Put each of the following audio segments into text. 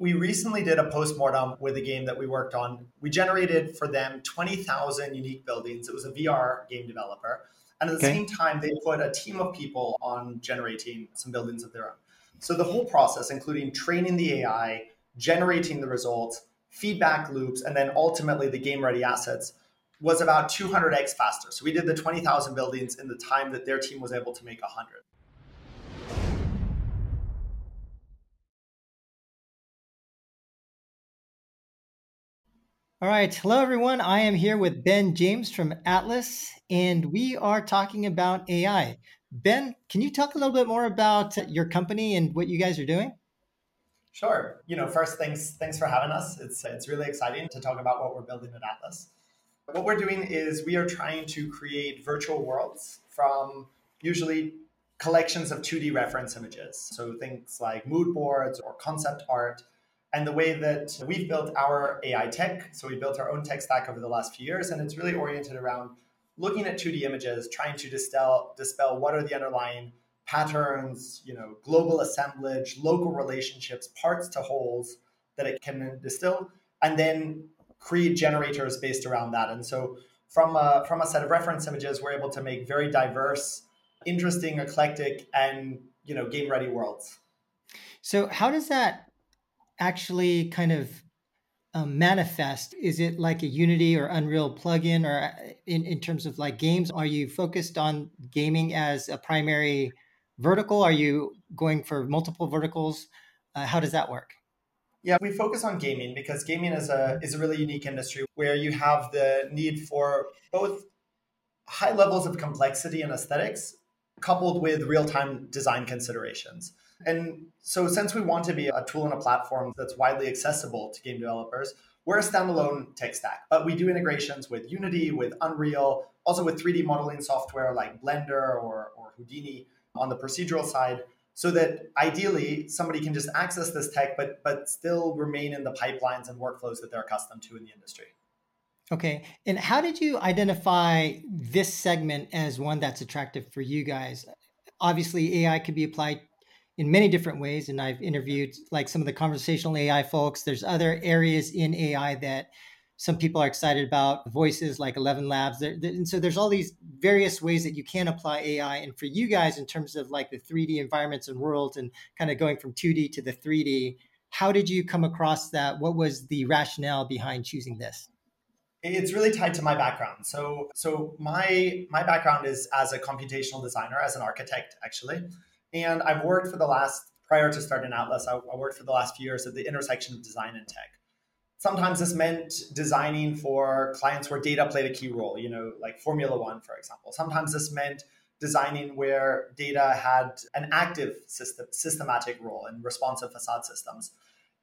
We recently did a postmortem with a game that we worked on. We generated for them 20,000 unique buildings. It was a VR game developer. And at the okay. same time, they put a team of people on generating some buildings of their own. So the whole process, including training the AI, generating the results, feedback loops, and then ultimately the game ready assets, was about 200x faster. So we did the 20,000 buildings in the time that their team was able to make 100. All right. Hello, everyone. I am here with Ben James from Atlas, and we are talking about AI. Ben, can you talk a little bit more about your company and what you guys are doing? Sure. You know, first, thanks thanks for having us. It's it's really exciting to talk about what we're building at Atlas. What we're doing is we are trying to create virtual worlds from usually collections of 2D reference images. So things like mood boards or concept art and the way that we've built our AI tech. So we built our own tech stack over the last few years, and it's really oriented around looking at 2D images, trying to dispel dispel what are the underlying patterns, you know, global assemblage, local relationships, parts to wholes that it can distill, and then create generators based around that. And so from a, from a set of reference images, we're able to make very diverse, interesting, eclectic, and you know, game ready worlds. So how does that actually kind of um, manifest? Is it like a Unity or Unreal plugin, or uh, in, in terms of like games? Are you focused on gaming as a primary vertical? Are you going for multiple verticals? Uh, how does that work? Yeah, we focus on gaming because gaming is a is a really unique industry where you have the need for both high levels of complexity and aesthetics coupled with real-time design considerations. And so, since we want to be a tool and a platform that's widely accessible to game developers, we're a standalone tech stack, but we do integrations with Unity, with Unreal, also with 3D modeling software like Blender or, or Houdini on the procedural side, so that ideally somebody can just access this tech, but but still remain in the pipelines and workflows that they're accustomed to in the industry. Okay. And how did you identify this segment as one that's attractive for you guys? Obviously, AI could be applied in many different ways. And I've interviewed like some of the conversational AI folks. There's other areas in AI that some people are excited about, voices like ElevenLabs. And so there's all these various ways that you can apply AI. And for you guys, in terms of like the 3D environments and worlds and kind of going from 2D to the 3D, how did you come across that? What was the rationale behind choosing this? It's really tied to my background. So, so my my background is as a computational designer, as an architect, actually. And I've worked for the last, prior to starting Atlas, I, I worked for the last few years at the intersection of design and tech. Sometimes this meant designing for clients where data played a key role, you know, like Formula One, for example. Sometimes this meant designing where data had an active system, systematic role in responsive facade systems.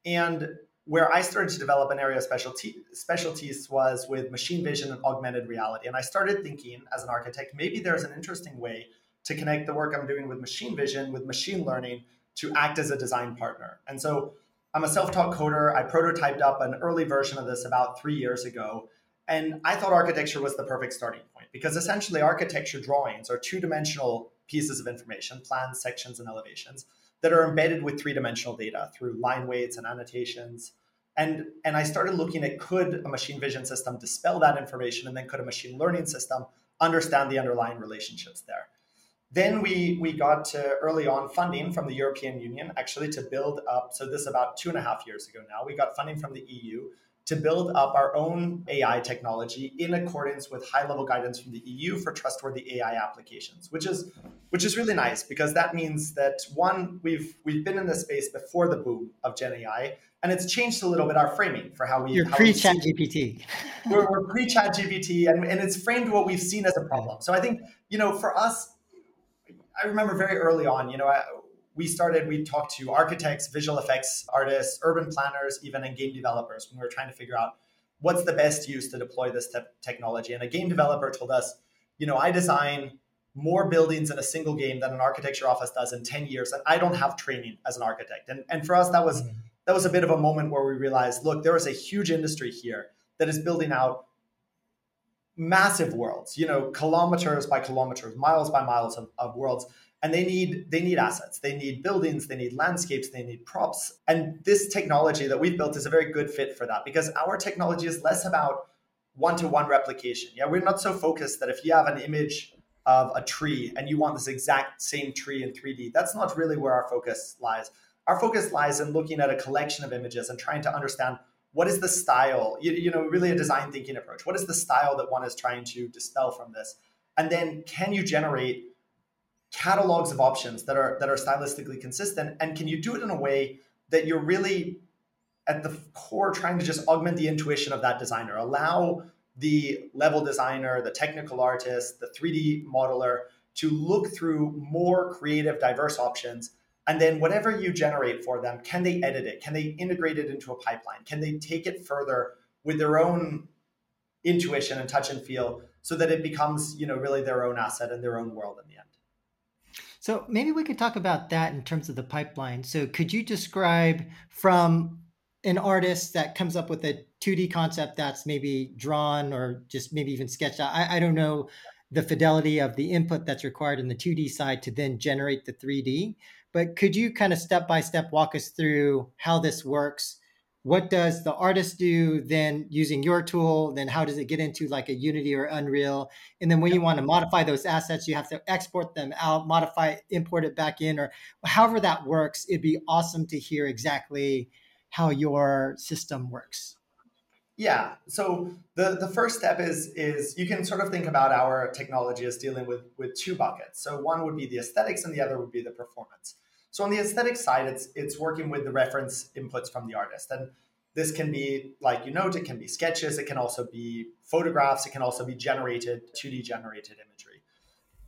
And where I started to develop an area of specialty, specialties was with machine vision and augmented reality. And I started thinking as an architect, maybe there's an interesting way to connect the work I'm doing with machine vision with machine learning to act as a design partner. And so I'm a self taught coder. I prototyped up an early version of this about three years ago. And I thought architecture was the perfect starting point because essentially architecture drawings are two dimensional pieces of information, plans, sections, and elevations that are embedded with three dimensional data through line weights and annotations. And, and I started looking at could a machine vision system dispel that information and then could a machine learning system understand the underlying relationships there. Then we we got early on funding from the European Union actually to build up. So this is about two and a half years ago now. We got funding from the EU to build up our own AI technology in accordance with high level guidance from the EU for trustworthy AI applications, which is which is really nice because that means that one we've we've been in this space before the boom of Gen AI, and it's changed a little bit our framing for how we. You're pre Chat GPT. We're, we're pre ChatGPT, and, and it's framed what we've seen as a problem. So I think you know for us I remember very early on, you know, I, we started, we talked to architects, visual effects artists, urban planners, even and game developers when we were trying to figure out what's the best use to deploy this te- technology. And a game developer told us, you know, I design more buildings in a single game than an architecture office does in 10 years, and I don't have training as an architect. And, and for us, that was mm-hmm. that was a bit of a moment where we realized, look, there is a huge industry here that is building out massive worlds, you know, kilometers by kilometers, miles by miles of, of worlds. and they need they need assets. They need buildings. They need landscapes. They need props. And this technology that we've built is a very good fit for that because our technology is less about one-to-one replication. Yeah we're not so focused that if you have an image of a tree and you want this exact same tree in 3d that's not really where our focus lies. Our focus lies in looking at a collection of images and trying to understand what is the style you, you know really a design thinking approach. What is the style that one is trying to dispel from this? And then can you generate catalogs of options that are that are stylistically consistent? And can you do it in a way that you're really at the core trying to just augment the intuition of that designer? Allow the level designer the technical artist the 3d modeler to look through more creative diverse options and then whatever you generate for them can they edit it can they integrate it into a pipeline can they take it further with their own intuition and touch and feel so that it becomes you know really their own asset and their own world in the end so maybe we could talk about that in terms of the pipeline. So could you describe from an artist that comes up with a 2D concept that's maybe drawn or just maybe even sketched out? I, I don't know the fidelity of the input that's required in the 2D side to then generate the 3D. But could you kind of step by step walk us through how this works? What does the artist do then using your tool? Then how does it get into like a unity or unreal? And then when you want to modify those assets you have to export them out modify import it back in or however that works it'd be awesome to hear exactly how your system works. Yeah. So the the first step is is you can sort of think about our technology as dealing with with two buckets. So one would be the aesthetics and the other would be the performance so on the aesthetic side, it's it's working with the reference inputs from the artist. And this can be like you note, it can be sketches, it can also be photographs, it can also be generated, 2D generated imagery.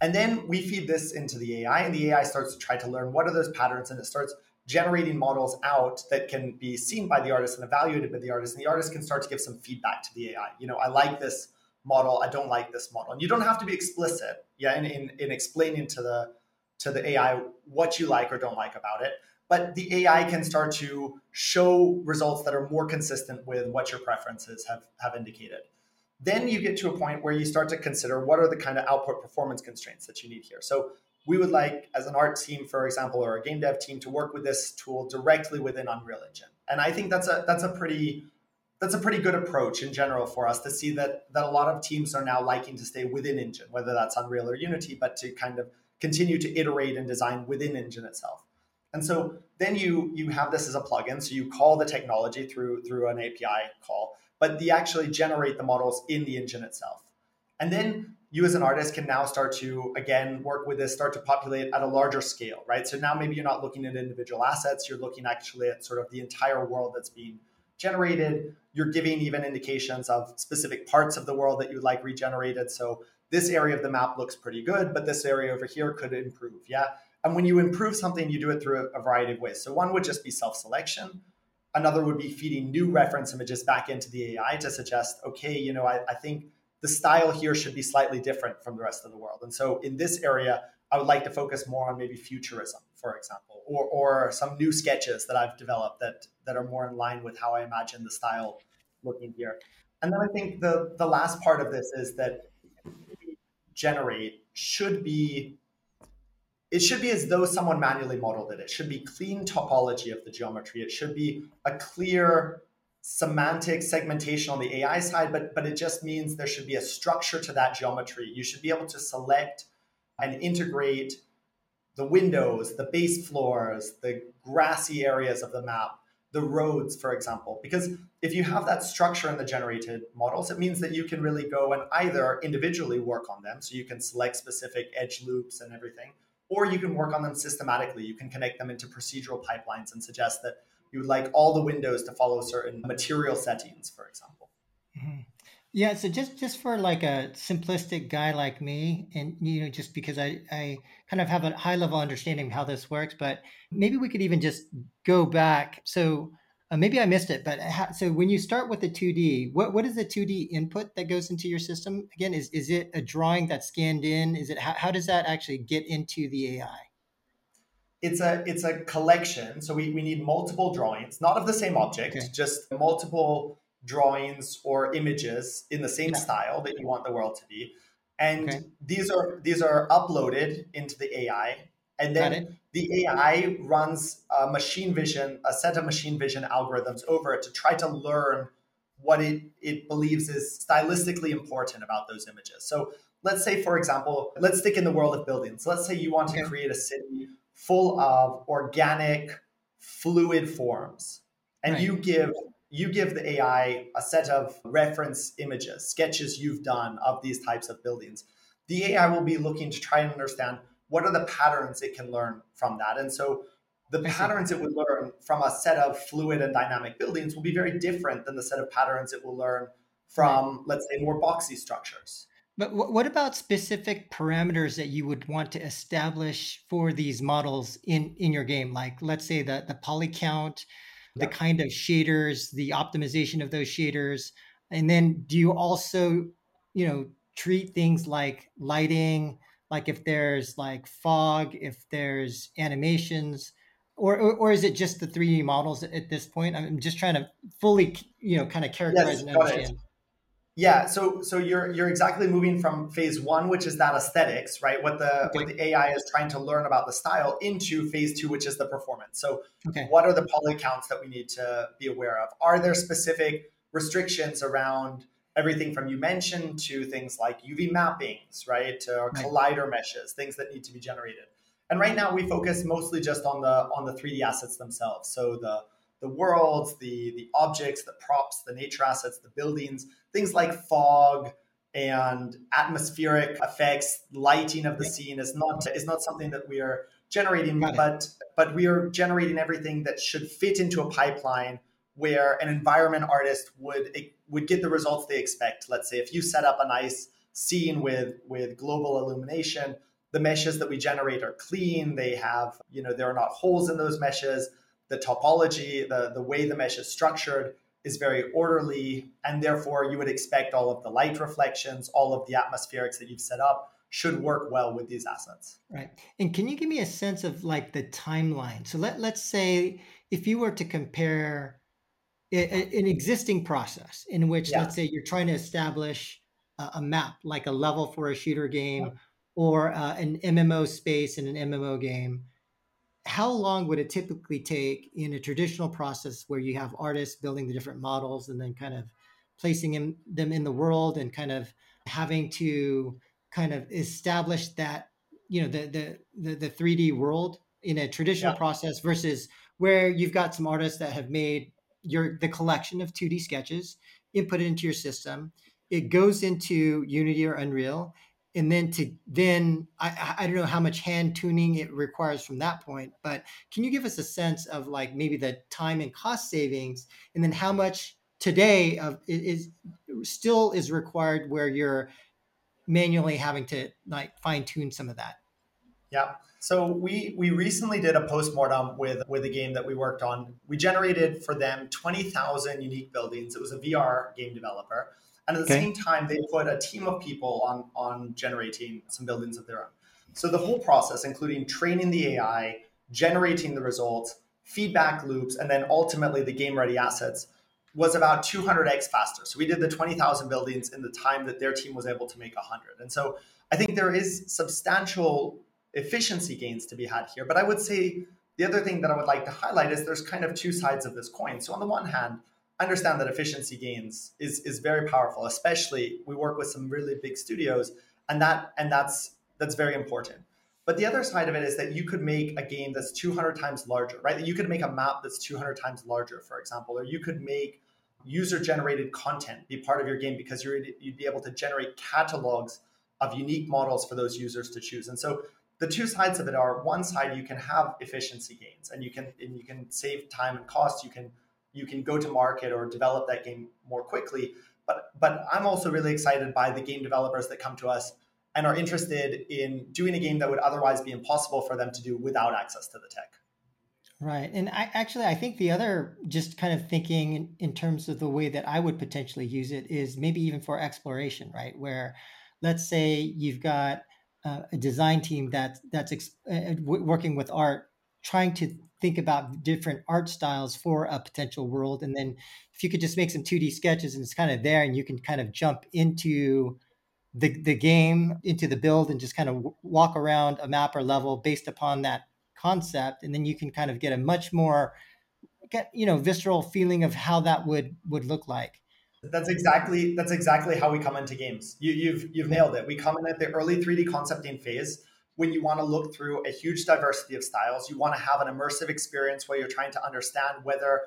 And then we feed this into the AI, and the AI starts to try to learn what are those patterns, and it starts generating models out that can be seen by the artist and evaluated by the artist. And the artist can start to give some feedback to the AI. You know, I like this model, I don't like this model. And you don't have to be explicit, yeah, in, in, in explaining to the to the AI what you like or don't like about it. But the AI can start to show results that are more consistent with what your preferences have, have indicated. Then you get to a point where you start to consider what are the kind of output performance constraints that you need here. So we would like, as an art team, for example, or a game dev team, to work with this tool directly within Unreal Engine. And I think that's a that's a pretty that's a pretty good approach in general for us to see that that a lot of teams are now liking to stay within Engine, whether that's Unreal or Unity, but to kind of continue to iterate and design within engine itself. And so then you you have this as a plugin. So you call the technology through through an api call but you actually generate the models in the engine itself. And then you as an artist can now start to again work with this start to populate at a larger scale right? So now maybe you're not looking at individual assets. You're looking actually at sort of the entire world that's being generated. You're giving even indications of specific parts of the world that you'd like regenerated. So this area of the map looks pretty good, but this area over here could improve. Yeah. And when you improve something, you do it through a, variety of ways. So one would just be self-selection. Another would be feeding new reference images back into the AI to suggest, okay, you know, I, I think the style here should be slightly different from the rest of the world. And so in this area, I would like to focus more on maybe futurism, for example, or, or some new sketches that I've developed that, that are more in line with how I imagine the style looking here. And then I think the, the last part of this is that generate should be it should be as though someone manually modeled it. It should be clean topology of the geometry. It should be a clear semantic segmentation on the AI side, but, but it just means there should be a structure to that geometry. You should be able to select and integrate the windows, the base floors, the grassy areas of the map the roads, for example. Because if you have that structure in the generated models, it means that you can really go and either individually work on them. So you can select specific edge loops and everything, or you can work on them systematically. You can connect them into procedural pipelines and suggest that you would like all the windows to follow certain material settings, for example. Mm-hmm. Yeah, so just just for like a simplistic guy like me, and you know, just because I I kind of have a high level understanding of how this works, but maybe we could even just go back. So uh, maybe I missed it, but so when you start with the 2D, what what is the 2D input that goes into your system? Again, is is it a drawing that's scanned in? Is it how, how does that actually get into the AI? It's a it's a collection. So we, we need multiple drawings, not of the same object, okay. just multiple drawings or images in the same yeah. style that you want the world to be and okay. these are these are uploaded into the ai And then the AI runs a machine vision, a set of machine vision algorithms over it to try to learn what it, it believes is stylistically important about those images. So let's say, for example, let's stick in the world of buildings. Let's say you want to create a city full of organic, fluid forms, and right. you give you give the AI a set of reference images, sketches you've done of these types of buildings. The AI will be looking to try and understand what are the patterns it can learn from that. And so the patterns it would learn from a set of fluid and dynamic buildings will be very different than the set of patterns it will learn from, let's say, more boxy structures. But what about specific parameters that you would want to establish for these models in in your game? Like, let's say the the poly count, the kind of shaders, the optimization of those shaders, and then do you also, you know, treat things like lighting, like if there's like fog, if there's animations, or, or, or is it just the 3D models at this point? I'm just trying to fully, you know, kind of characterize yes, and understand. It. Yeah, so so you're you're exactly moving from phase one, which is that aesthetics, right? What the okay. what the AI is trying to learn about the style, into phase two, which is the performance. So, okay. what are the poly counts that we need to be aware of? Are there specific restrictions around everything from you mentioned to things like UV mappings, right, right. collider meshes, things that need to be generated? And right now, we focus mostly just on the on the 3D assets themselves. So the the worlds, the the objects, the props, the nature assets, the buildings, things like fog and atmospheric effects, lighting of the scene is not is not something that we are generating, but but we are generating everything that should fit into a pipeline where an environment artist would would get the results they expect. Let's say if you set up a nice scene with with global illumination, the meshes that we generate are clean. They have, you know, there are not holes in those meshes the topology, the, the way the mesh is structured is very orderly, and therefore you would expect all of the light reflections, all of the atmospherics that you've set up should work well with these assets. Right. And can you give me a sense of like the timeline? So let, let's say if you were to compare a, a, an existing process in which, yeah. let's say, you're trying to establish a, a, map, like a level for a shooter game yeah. or uh, an MMO space in an MMO game, how long would it typically take in a traditional process where you have artists building the different models and then kind of placing in, them in the world and kind of having to kind of establish that you know the the the, the 3D world in a traditional yeah. process versus where you've got some artists that have made your the collection of 2D sketches input it into your system it goes into Unity or Unreal and then to then I, I don't know how much hand tuning it requires from that point but can you give us a sense of like maybe the time and cost savings? And then how much today of is still is required where you're manually having to like fine tune some of that? Yeah. So we we recently did a postmortem with with a game that we worked on. We generated for them 20000 unique buildings. It was a vr game developer and at the okay. same time, they put a team of people on, on generating some buildings of their own. So the whole process, including training the AI, generating the results, feedback loops, and then ultimately the game ready assets was about 200x faster. So we did the 20,000 buildings in the time that their team was able to make 100. And so I think there is substantial efficiency gains to be had here. But I would say the other thing that I would like to highlight is there's kind of two sides of this coin. So on the one hand, understand that efficiency gains is is very powerful especially we work with some really big studios and that and that's that's very important. But the other side of it is that you could make a game that's 200 times larger right? You could make a map that's 200 times larger for example or you could make user generated content be part of your game because you're, you'd be able to generate catalogs of unique models for those users to choose. And so the two sides of it are one side you can have efficiency gains and you can and you can save time and cost you can you can go to market or develop that game more quickly. But but I'm also really excited by the game developers that come to us and are interested in doing a game that would otherwise be impossible for them to do without access to the tech. Right. And I actually I think the other just kind of thinking in, in terms of the way that I would potentially use it is maybe even for exploration, right? Where let's say you've got uh, a design team that that's ex- uh, working with art trying to think about different art styles for a potential world and then if you could just make some 2d sketches and it's kind of there and you can kind of jump into the, the game into the build and just kind of walk around a map or level based upon that concept and then you can kind of get a much more get you know visceral feeling of how that would would look like. That's exactly that's exactly how we come into games. You, you've you've nailed it. We come in at the early 3d concepting phase when you want to look through a huge diversity of styles you want to have an immersive experience where you're trying to understand whether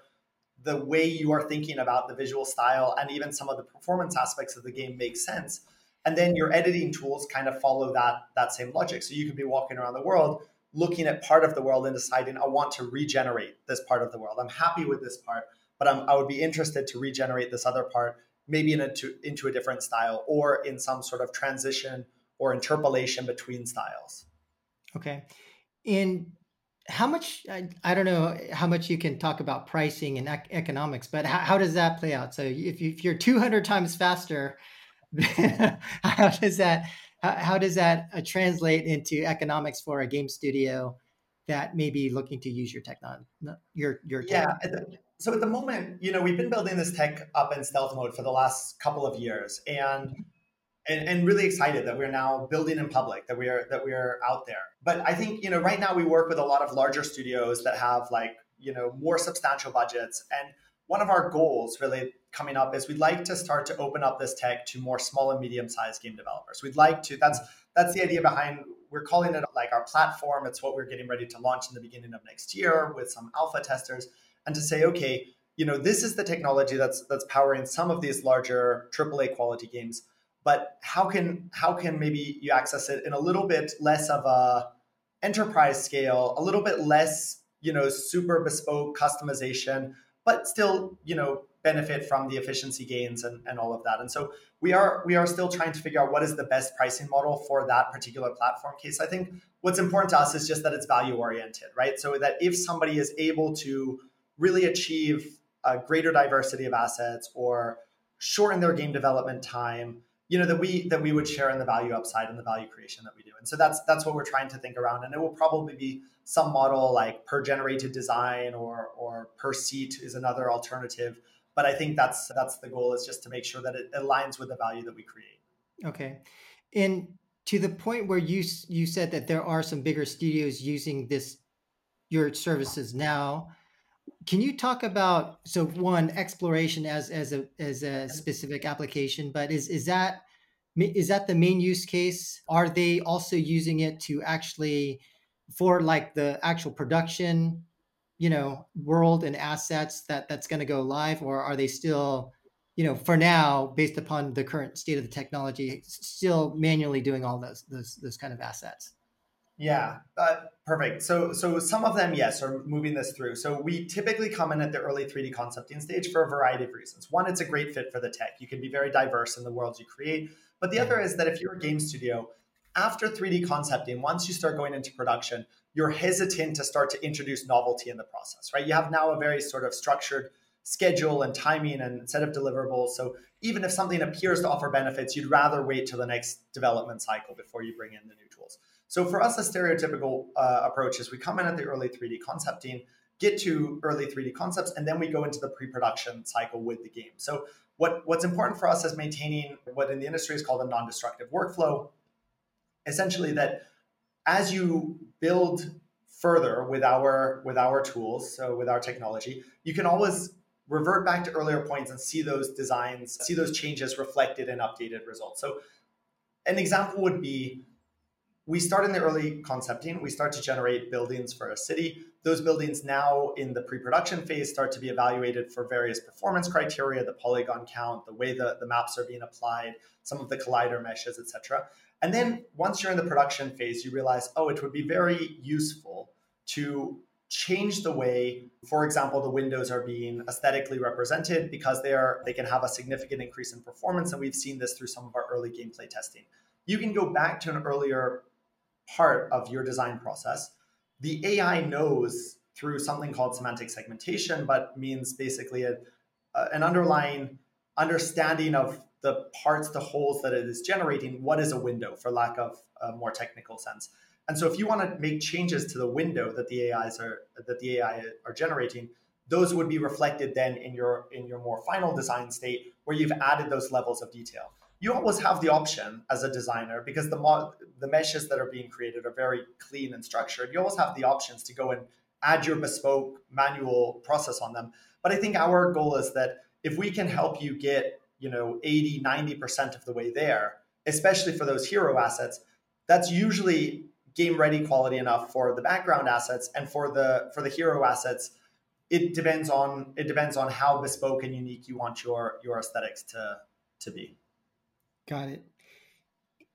the way you are thinking about the visual style and even some of the performance aspects of the game makes sense. And then your editing tools kind of follow that that same logic. So you could be walking around the world looking at part of the world and deciding i want to regenerate this part of the world. I'm happy with this part but I'm, i would be interested to regenerate this other part maybe in a, to, into a different style or in some sort of transition or interpolation between styles. Okay. And how much I, I, don't know how much you can talk about pricing and ec- economics but how, how, does that play out? So if, you, if you're 200 times faster how does that how, how does that uh, translate into economics for a game studio that may be looking to use your technology your your tech? yeah so at the moment you know we've been building this tech up in stealth mode for the last couple of years and and, and really excited that we're now building in public that we are that we are out there. But i think you know right now we work with a lot of larger studios that have like you know more substantial budgets. And one of our goals really coming up is we'd like to start to open up this tech to more small and medium sized game developers. We'd like to that's that's the idea behind we're calling it like our platform. It's what we're getting ready to launch in the beginning of next year with some alpha testers and to say okay you know this is the technology that's that's powering some of these larger aaa quality games but how can how can maybe you access it in a little bit less of a enterprise scale a little bit less you know super bespoke customization but still you know benefit from the efficiency gains and, and all of that? And so we are we are still trying to figure out what is the best pricing model for that particular platform case. I think what's important to us is just that it's value oriented right? So that if somebody is able to really achieve a greater diversity of assets or shorten their game development time you know that we that we would share in the value upside and the value creation that we do. And so that's that's what we're trying to think around. And it will probably be some model like per generated design or or per seat is another alternative. But i think that's that's the goal is just to make sure that it aligns with the value that we create. Okay. And to the point where you you said that there are some bigger studios using this your services now can you talk about so one exploration as as a as a specific application, but is is that is that the main use case? Are they also using it to actually for like the actual production, you know, world and assets that that's going to go live, or are they still, you know, for now, based upon the current state of the technology, still manually doing all those those those kind of assets? Yeah, uh, perfect. So, so some of them, yes, are moving this through. So we typically come in at the early 3D concepting stage for a variety of reasons. One, it's a great fit for the tech. You can be very diverse in the worlds you create. But the other is that if you're a game studio, after 3D concepting, once you start going into production, you're hesitant to start to introduce novelty in the process, right? You have now a very sort of structured schedule and timing and set of deliverables. So even if something appears to offer benefits, you'd rather wait till the next development cycle before you bring in the new tools. So for us, a stereotypical uh, approach is we come in at the early 3D concepting, get to early 3D concepts, and then we go into the pre-production cycle with the game. So what, what's important for us is maintaining what in the industry is called a non-destructive workflow. Essentially, that as you build further with our with our tools, so with our technology, you can always revert back to earlier points and see those designs, see those changes reflected in updated results. So an example would be we start in the early concepting. We start to generate buildings for a city. Those buildings now in the pre-production phase start to be evaluated for various performance criteria, the polygon count, the way the, the maps are being applied, some of the collider meshes, etc. And then once you're in the production phase, you realize, oh, it would be very useful to change the way, for example, the windows are being aesthetically represented because they are they can have a significant increase in performance. And we've seen this through some of our early gameplay testing. You can go back to an earlier part of your design process. The AI knows through something called semantic segmentation, but means basically a, uh, an underlying understanding of the parts, the wholes that it is generating. What is a window, for lack of a more technical sense? And so, if you want to make changes to the window that the AIs are that the AI are generating, those would be reflected then in your in your more final design state, where you've added those levels of detail. You always have the option as a designer because the the meshes that are being created are very clean and structured. You always have the options to go and add your bespoke manual process on them. But I think our goal is that if we can help you get, you know, 80, 90% of the way there, especially for those hero assets, that's usually game ready quality enough for the background assets and for the for the hero assets it depends on it depends on how bespoke and unique you want your your aesthetics to to be got it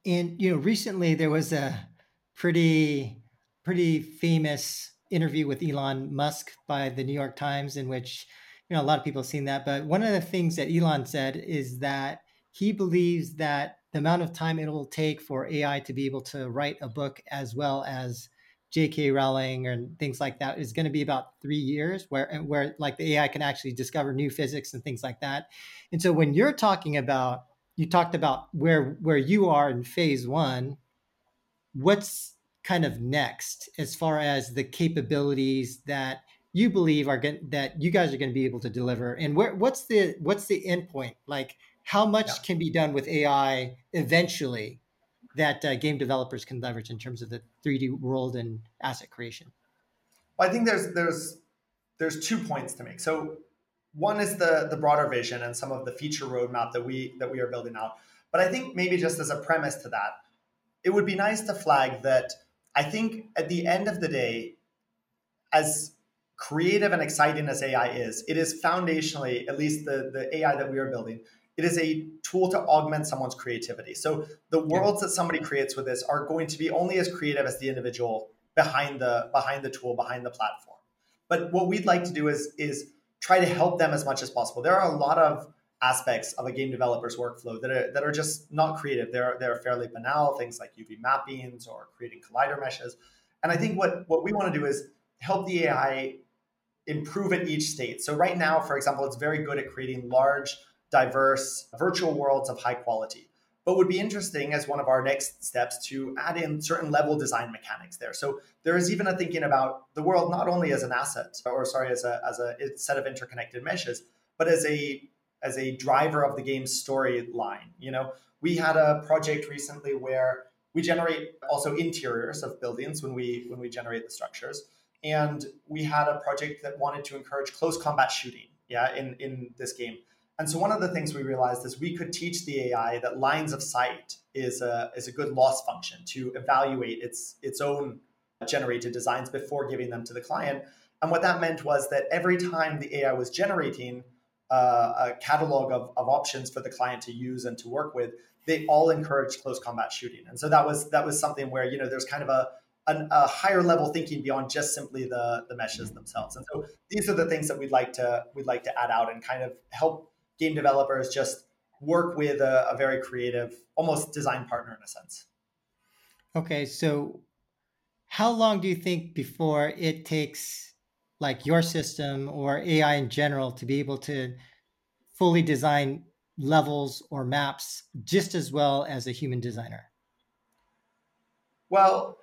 and you know recently there was a pretty pretty famous interview with Elon Musk by the New York Times in which you know a lot of people have seen that but one of the things that Elon said is that he believes that the amount of time it will take for AI to be able to write a book as well as J.K. Rowling and things like that is going to be about three years, where where like the AI can actually discover new physics and things like that. And so when you're talking about, you talked about where where you are in phase one. What's kind of next as far as the capabilities that you believe are going that you guys are going to be able to deliver and where what's the what's the endpoint like how much yeah. can be done with ai eventually that uh, game developers can leverage in terms of the 3d world and asset creation well, i think there's there's there's two points to make so one is the the broader vision and some of the feature roadmap that we that we are building out but i think maybe just as a premise to that it would be nice to flag that I think at the end of the day, as creative and exciting as AI is, it is foundationally, at least the, the AI that we are building, it is a tool to augment someone's creativity. So the worlds that somebody creates with this are going to be only as creative as the individual behind the behind the tool, behind the platform. But what we'd like to do is is try to help them as much as possible. There are a lot of aspects of a game developer's workflow that are, that are just not creative. They're, they're fairly banal, things like UV mappings or creating collider meshes. And I think what, what we want to do is help the AI improve at each state. So right now, for example, it's very good at creating large, diverse virtual worlds of high quality. But would be interesting as one of our next steps to add in certain level design mechanics there. So there is even a thinking about the world not only as an asset, or sorry, as a as a set of interconnected meshes, but as a as a driver of the game's storyline. You know, we had a project recently where we generate also interiors of buildings when we when we generate the structures, and we had a project that wanted to encourage close combat shooting. Yeah, in in this game. And so one of the things we realized is we could teach the AI that lines of sight is a is a good loss function to evaluate its its own generated designs before giving them to the client. And what that meant was that every time the AI was generating uh, a catalog of, of options for the client to use and to work with, they all encouraged close combat shooting. And so that was that was something where you know there's kind of a an, a higher level thinking beyond just simply the the meshes themselves. And so these are the things that we'd like to we'd like to add out and kind of help game developers just work with a, a very creative, almost design partner in a sense. Okay, so how long do you think before it takes like your system or AI in general to be able to fully design levels or maps just as well as a human designer? Well,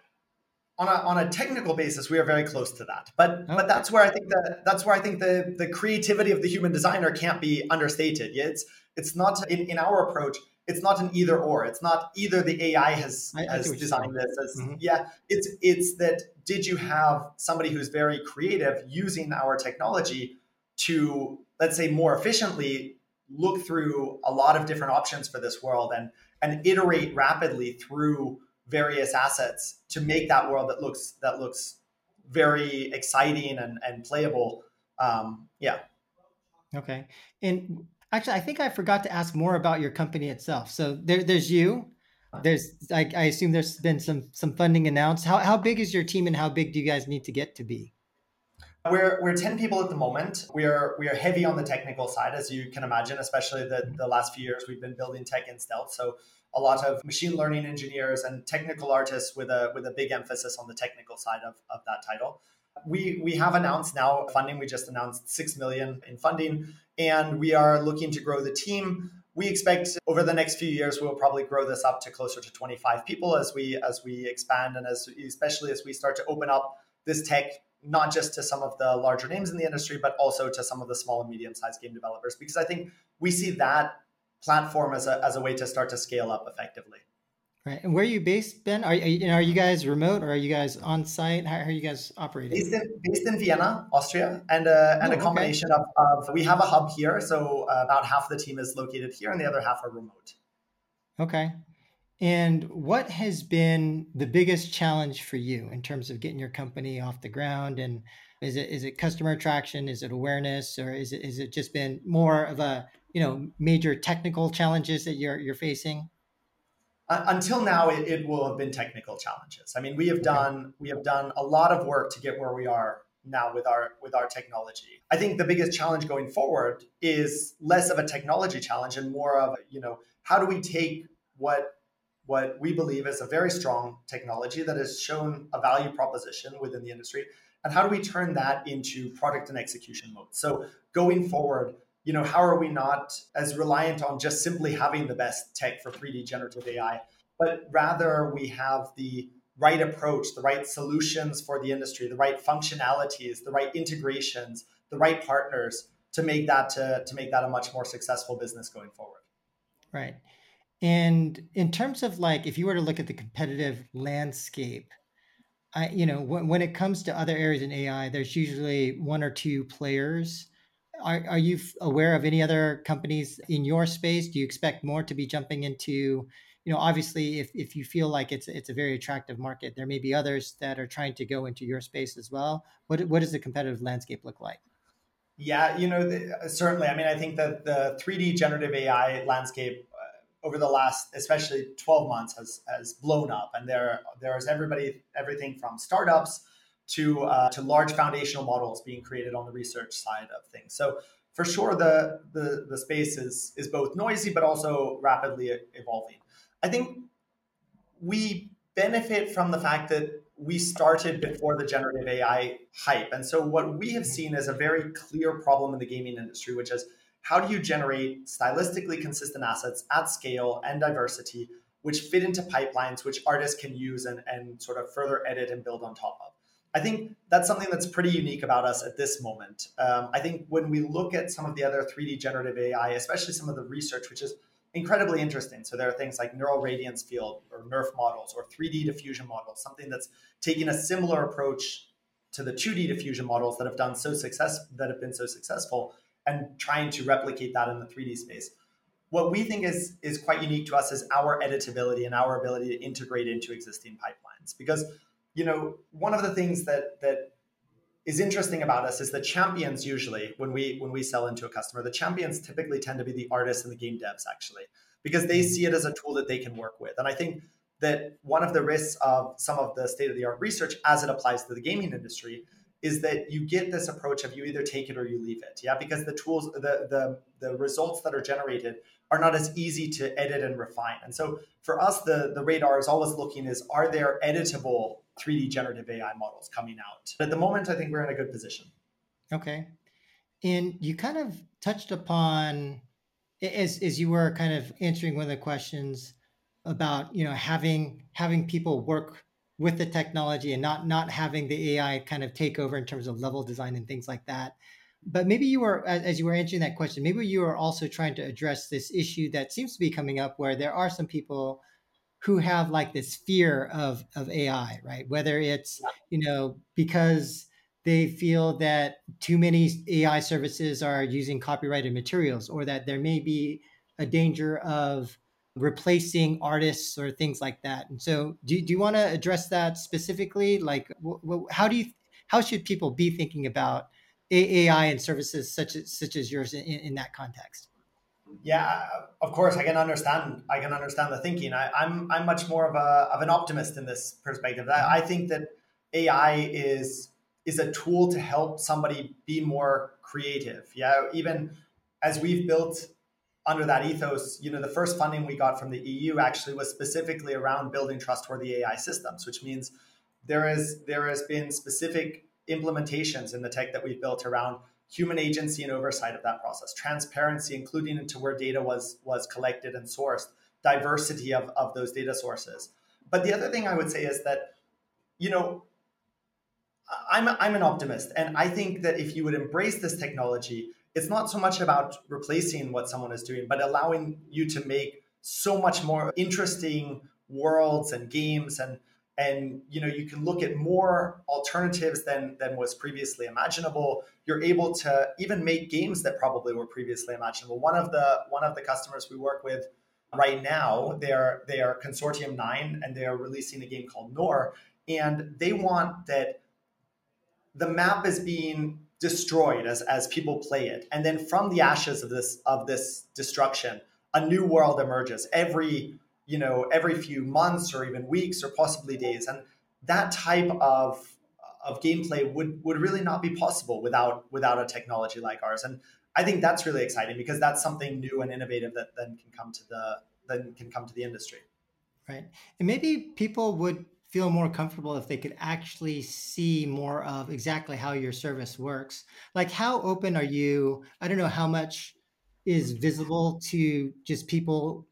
on a, on a technical basis, we are very close to that. But okay. but that's where I think that that's where I think the the creativity of the human designer can't be understated. It's it's not in, in our approach it's not an either or. It's not either the AI has I, has I designed this as mm-hmm. yeah. It's it's that did you have somebody who's very creative using our technology to let's say more efficiently look through a lot of different options for this world and and iterate rapidly through various assets to make that world that looks that looks very exciting and, and playable. Um, yeah. Okay. And Actually, I think I forgot to ask more about your company itself. So there, there's you. There's, I, I assume there's been some some funding announced. How how big is your team, and how big do you guys need to get to be? We're, we're 10 people at the moment. We are we are heavy on the technical side, as you can imagine, especially the, the last few years we've been building tech in stealth. So a lot of machine learning engineers and technical artists with a with a big emphasis on the technical side of, of that title we we have announced now funding. We just announced six million in funding, and we are looking to grow the team. We expect over the next few years we'll probably grow this up to closer to 25 people as we as we expand and as especially as we start to open up this tech not just to some of the larger names in the industry but also to some of the small and medium sized game developers because I think we see that platform as a, as a way to start to scale up effectively. Right. And where are you based, Ben? Are, are, you, are you guys remote or are you guys on site? How, are you guys operating? Based in, based in Vienna, Austria, and, uh, and oh, a combination okay. of, of, we have a hub here. So uh, about half the team is located here and the other half are remote. Okay. And what has been the biggest challenge for you in terms of getting your company off the ground? And is it is it customer attraction? Is it awareness, or is it is it just been more of a you know major technical challenges that you're you're facing? Uh, until now it, it, will have been technical challenges. I mean we have done we have done a lot of work to get where we are now with our with our technology. I think the biggest challenge going forward is less of a technology challenge and more of you know how do we take what what we believe is a very strong technology that has shown a value proposition within the industry and how do we turn that into product and execution mode? So going forward you know, how are we not as reliant on just simply having the best tech for 3D generative AI, but rather we have the right approach, the right solutions for the industry, the right functionalities, the right integrations, the right partners to make that to, to make that a much more successful business going forward. Right. And in terms of like, if you were to look at the competitive landscape, I, you know, when, when it comes to other areas in AI, there's usually one or two players are, are you aware of any other companies in your space? Do you expect more to be jumping into, you know, obviously if, if you feel like it's it's a very attractive market, there may be others that are trying to go into your space as well. What what does the competitive landscape look like? Yeah, you know, the, certainly. I mean, I think that the 3D generative AI landscape uh, over the last, especially 12 months, has has blown up, and there there's everybody, everything from startups to uh, to large foundational models being created on the research side of things. So for sure, the the, the space is is both noisy but also rapidly evolving. I think we benefit from the fact that we started before the generative AI hype, and so what we have seen is a very clear problem in the gaming industry, which is how do you generate stylistically consistent assets at scale and diversity which fit into pipelines which artists can use and, and sort of further edit and build on top of I think that's something that's pretty unique about us at this moment. Um, I think when we look at some of the other 3D generative AI, especially some of the research, which is incredibly interesting. So there are things like neural radiance field or NeRF models or 3D diffusion models, something that's taking a similar approach to the 2D diffusion models that have done so success that have been so successful and trying to replicate that in the 3D space. What we think is is quite unique to us is our editability and our ability to integrate into existing pipelines because you know, one of the things that that is interesting about us is the champions usually when we when we sell into a customer, the champions typically tend to be the artists and the game devs actually, because they see it as a tool that they can work with. And I think that one of the risks of some of the state of the art research as it applies to the gaming industry is that you get this approach of you either take it or you leave it. Yeah, because the tools, the the the results that are generated are not as easy to edit and refine. And so for us, the the radar is always looking is are there editable 3D generative AI models coming out. At the moment, I think we're in a good position. Okay. And you kind of touched upon as as you were kind of answering one of the questions about, you know, having having people work with the technology and not not having the AI kind of take over in terms of level design and things like that. But maybe you were as you were answering that question, maybe you were also trying to address this issue that seems to be coming up where there are some people who have like this fear of of AI, right? Whether it's you know because they feel that too many AI services are using copyrighted materials, or that there may be a danger of replacing artists or things like that. And so, do, do you want to address that specifically? Like, how do you how should people be thinking about AI and services such as such as yours in, in that context? Yeah, of course, I can understand. I can understand the thinking. I, am I'm, I'm much more of a of an optimist in this perspective. I, I think that AI is is a tool to help somebody be more creative. Yeah, even as we've built under that ethos, you know, the first funding we got from the EU actually was specifically around building trustworthy AI systems, which means there is there has been specific implementations in the tech that we've built around human agency and oversight of that process, transparency, including into where data was was collected and sourced, diversity of, of those data sources. But the other thing I would say is that, you know, I'm, I'm an optimist. And I think that if you would embrace this technology, it's not so much about replacing what someone is doing, but allowing you to make so much more interesting worlds and games and and you know you can look at more alternatives than than was previously imaginable. You're able to even make games that probably were previously imaginable. One of the one of the customers we work with right now they're they are consortium 9 and they are releasing a game called nor and they want that the map is being destroyed as as people play it. And then from the ashes of this of this destruction a new world emerges every you know every few months or even weeks or possibly days. And that type of of gameplay would would really not be possible without without a technology like ours. And i think that's really exciting because that's something new and innovative that then can come to the then can come to the industry. Right. And maybe people would feel more comfortable if they could actually see more of exactly how your service works. Like how open are you? I don't know how much is visible to just people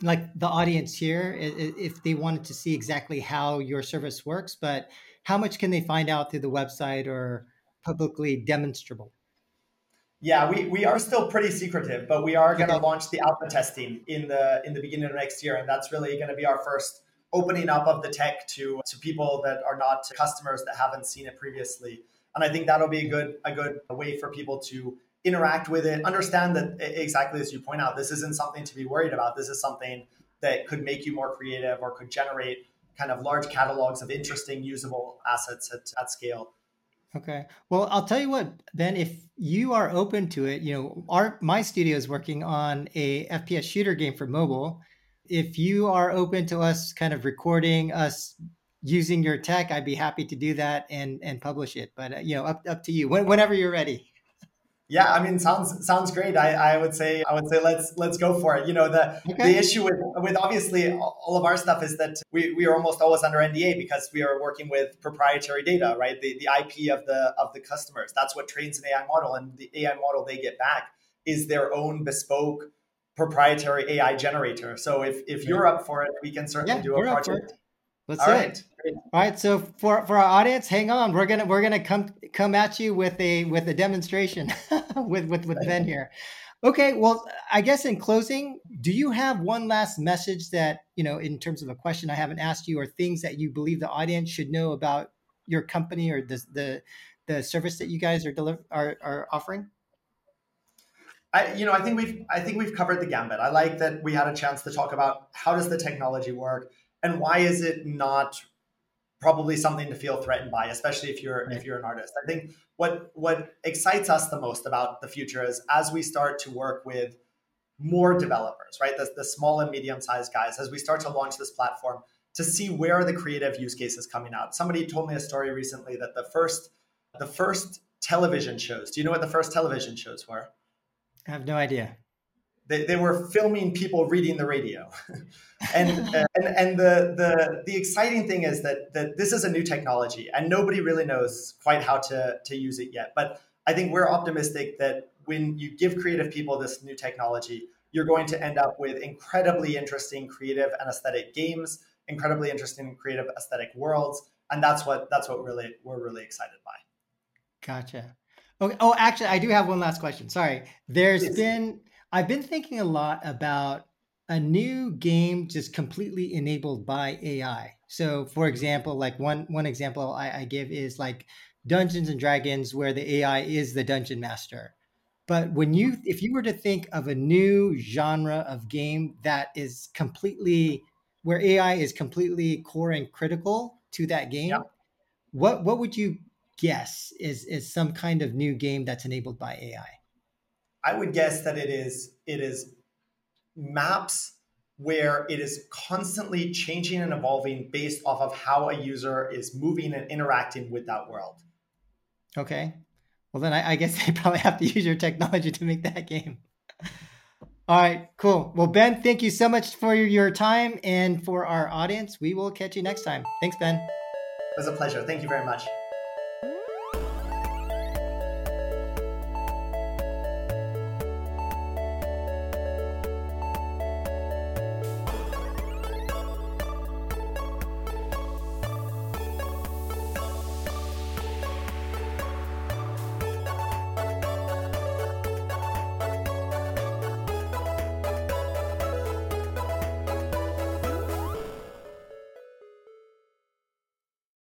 like the audience here if they wanted to see exactly how your service works but how much can they find out through the website or publicly demonstrable? Yeah we, we are still pretty secretive but we are going to okay. launch the alpha testing in the in the beginning of next year and that's really going to be our first opening up of the tech to to people that are not customers that haven't seen it previously and i think that'll be a good a good way for people to interact with it, understand that exactly as you point out, this isn't something to be worried about. This is something that could make you more creative or could generate kind of large catalogs of interesting, usable assets at, at scale. Okay. Well, I'll tell you what, Ben, if you are open to it, you know, our my studio is working on a FPS shooter game for mobile. If you are open to us kind of recording us using your tech, I'd be happy to do that and and publish it. But uh, you know, up up to you. When, whenever you're ready. Yeah, I mean, sounds sounds great. I, I would say I would say let's let's go for it. You know, the okay. the issue with with obviously all of our stuff is that we, we are almost always under NDA because we are working with proprietary data, right? The the IP of the of the customers. That's what trains an AI model, and the AI model they get back is their own bespoke proprietary AI generator. So if if you're up for it, we can certainly yeah, do a project. Let's All do right. it. All right. So for, for our audience, hang on. We're gonna we're gonna come come at you with a with a demonstration with with with Ben here. Okay. Well, I guess in closing, do you have one last message that you know, in terms of a question I haven't asked you, or things that you believe the audience should know about your company or the the, the service that you guys are deliver are, are offering? I, you know, I think we've I think we've covered the gambit. I like that we had a chance to talk about how does the technology work and why is it not probably something to feel threatened by especially if you're if you're an artist. I think what what excites us the most about the future is as we start to work with more developers right? The, the small and medium sized guys as we start to launch this platform to see where the creative use cases coming out. Somebody told me a story recently that the first the first television shows do you know what the first television shows were i have no idea they, they were filming people reading the radio. and, uh, and and the the the exciting thing is that that this is a new technology and nobody really knows quite how to to use it yet. But I think we're optimistic that when you give creative people this new technology, you're going to end up with incredibly interesting creative and aesthetic games, incredibly interesting creative aesthetic worlds, and that's what that's what really we're really excited by. Gotcha. Okay. Oh, actually, I do have one last question. Sorry. There's Please. been I've been thinking a lot about a new game just completely enabled by AI. So, for example, like one one example I, I give is like Dungeons and Dragons, where the AI is the dungeon master. But when you, mm-hmm. if you were to think of a new genre of game that is completely where AI is completely core and critical to that game, yeah. what what would you guess is is some kind of new game that's enabled by AI? I would guess that it is it is maps where it is constantly changing and evolving based off of how a user is moving and interacting with that world. Okay. Well, then I, I guess they probably have to use your technology to make that game. All right, cool. Well, Ben, thank you so much for your time and for our audience. We will catch you next time. Thanks, Ben. It was a pleasure. Thank you very much.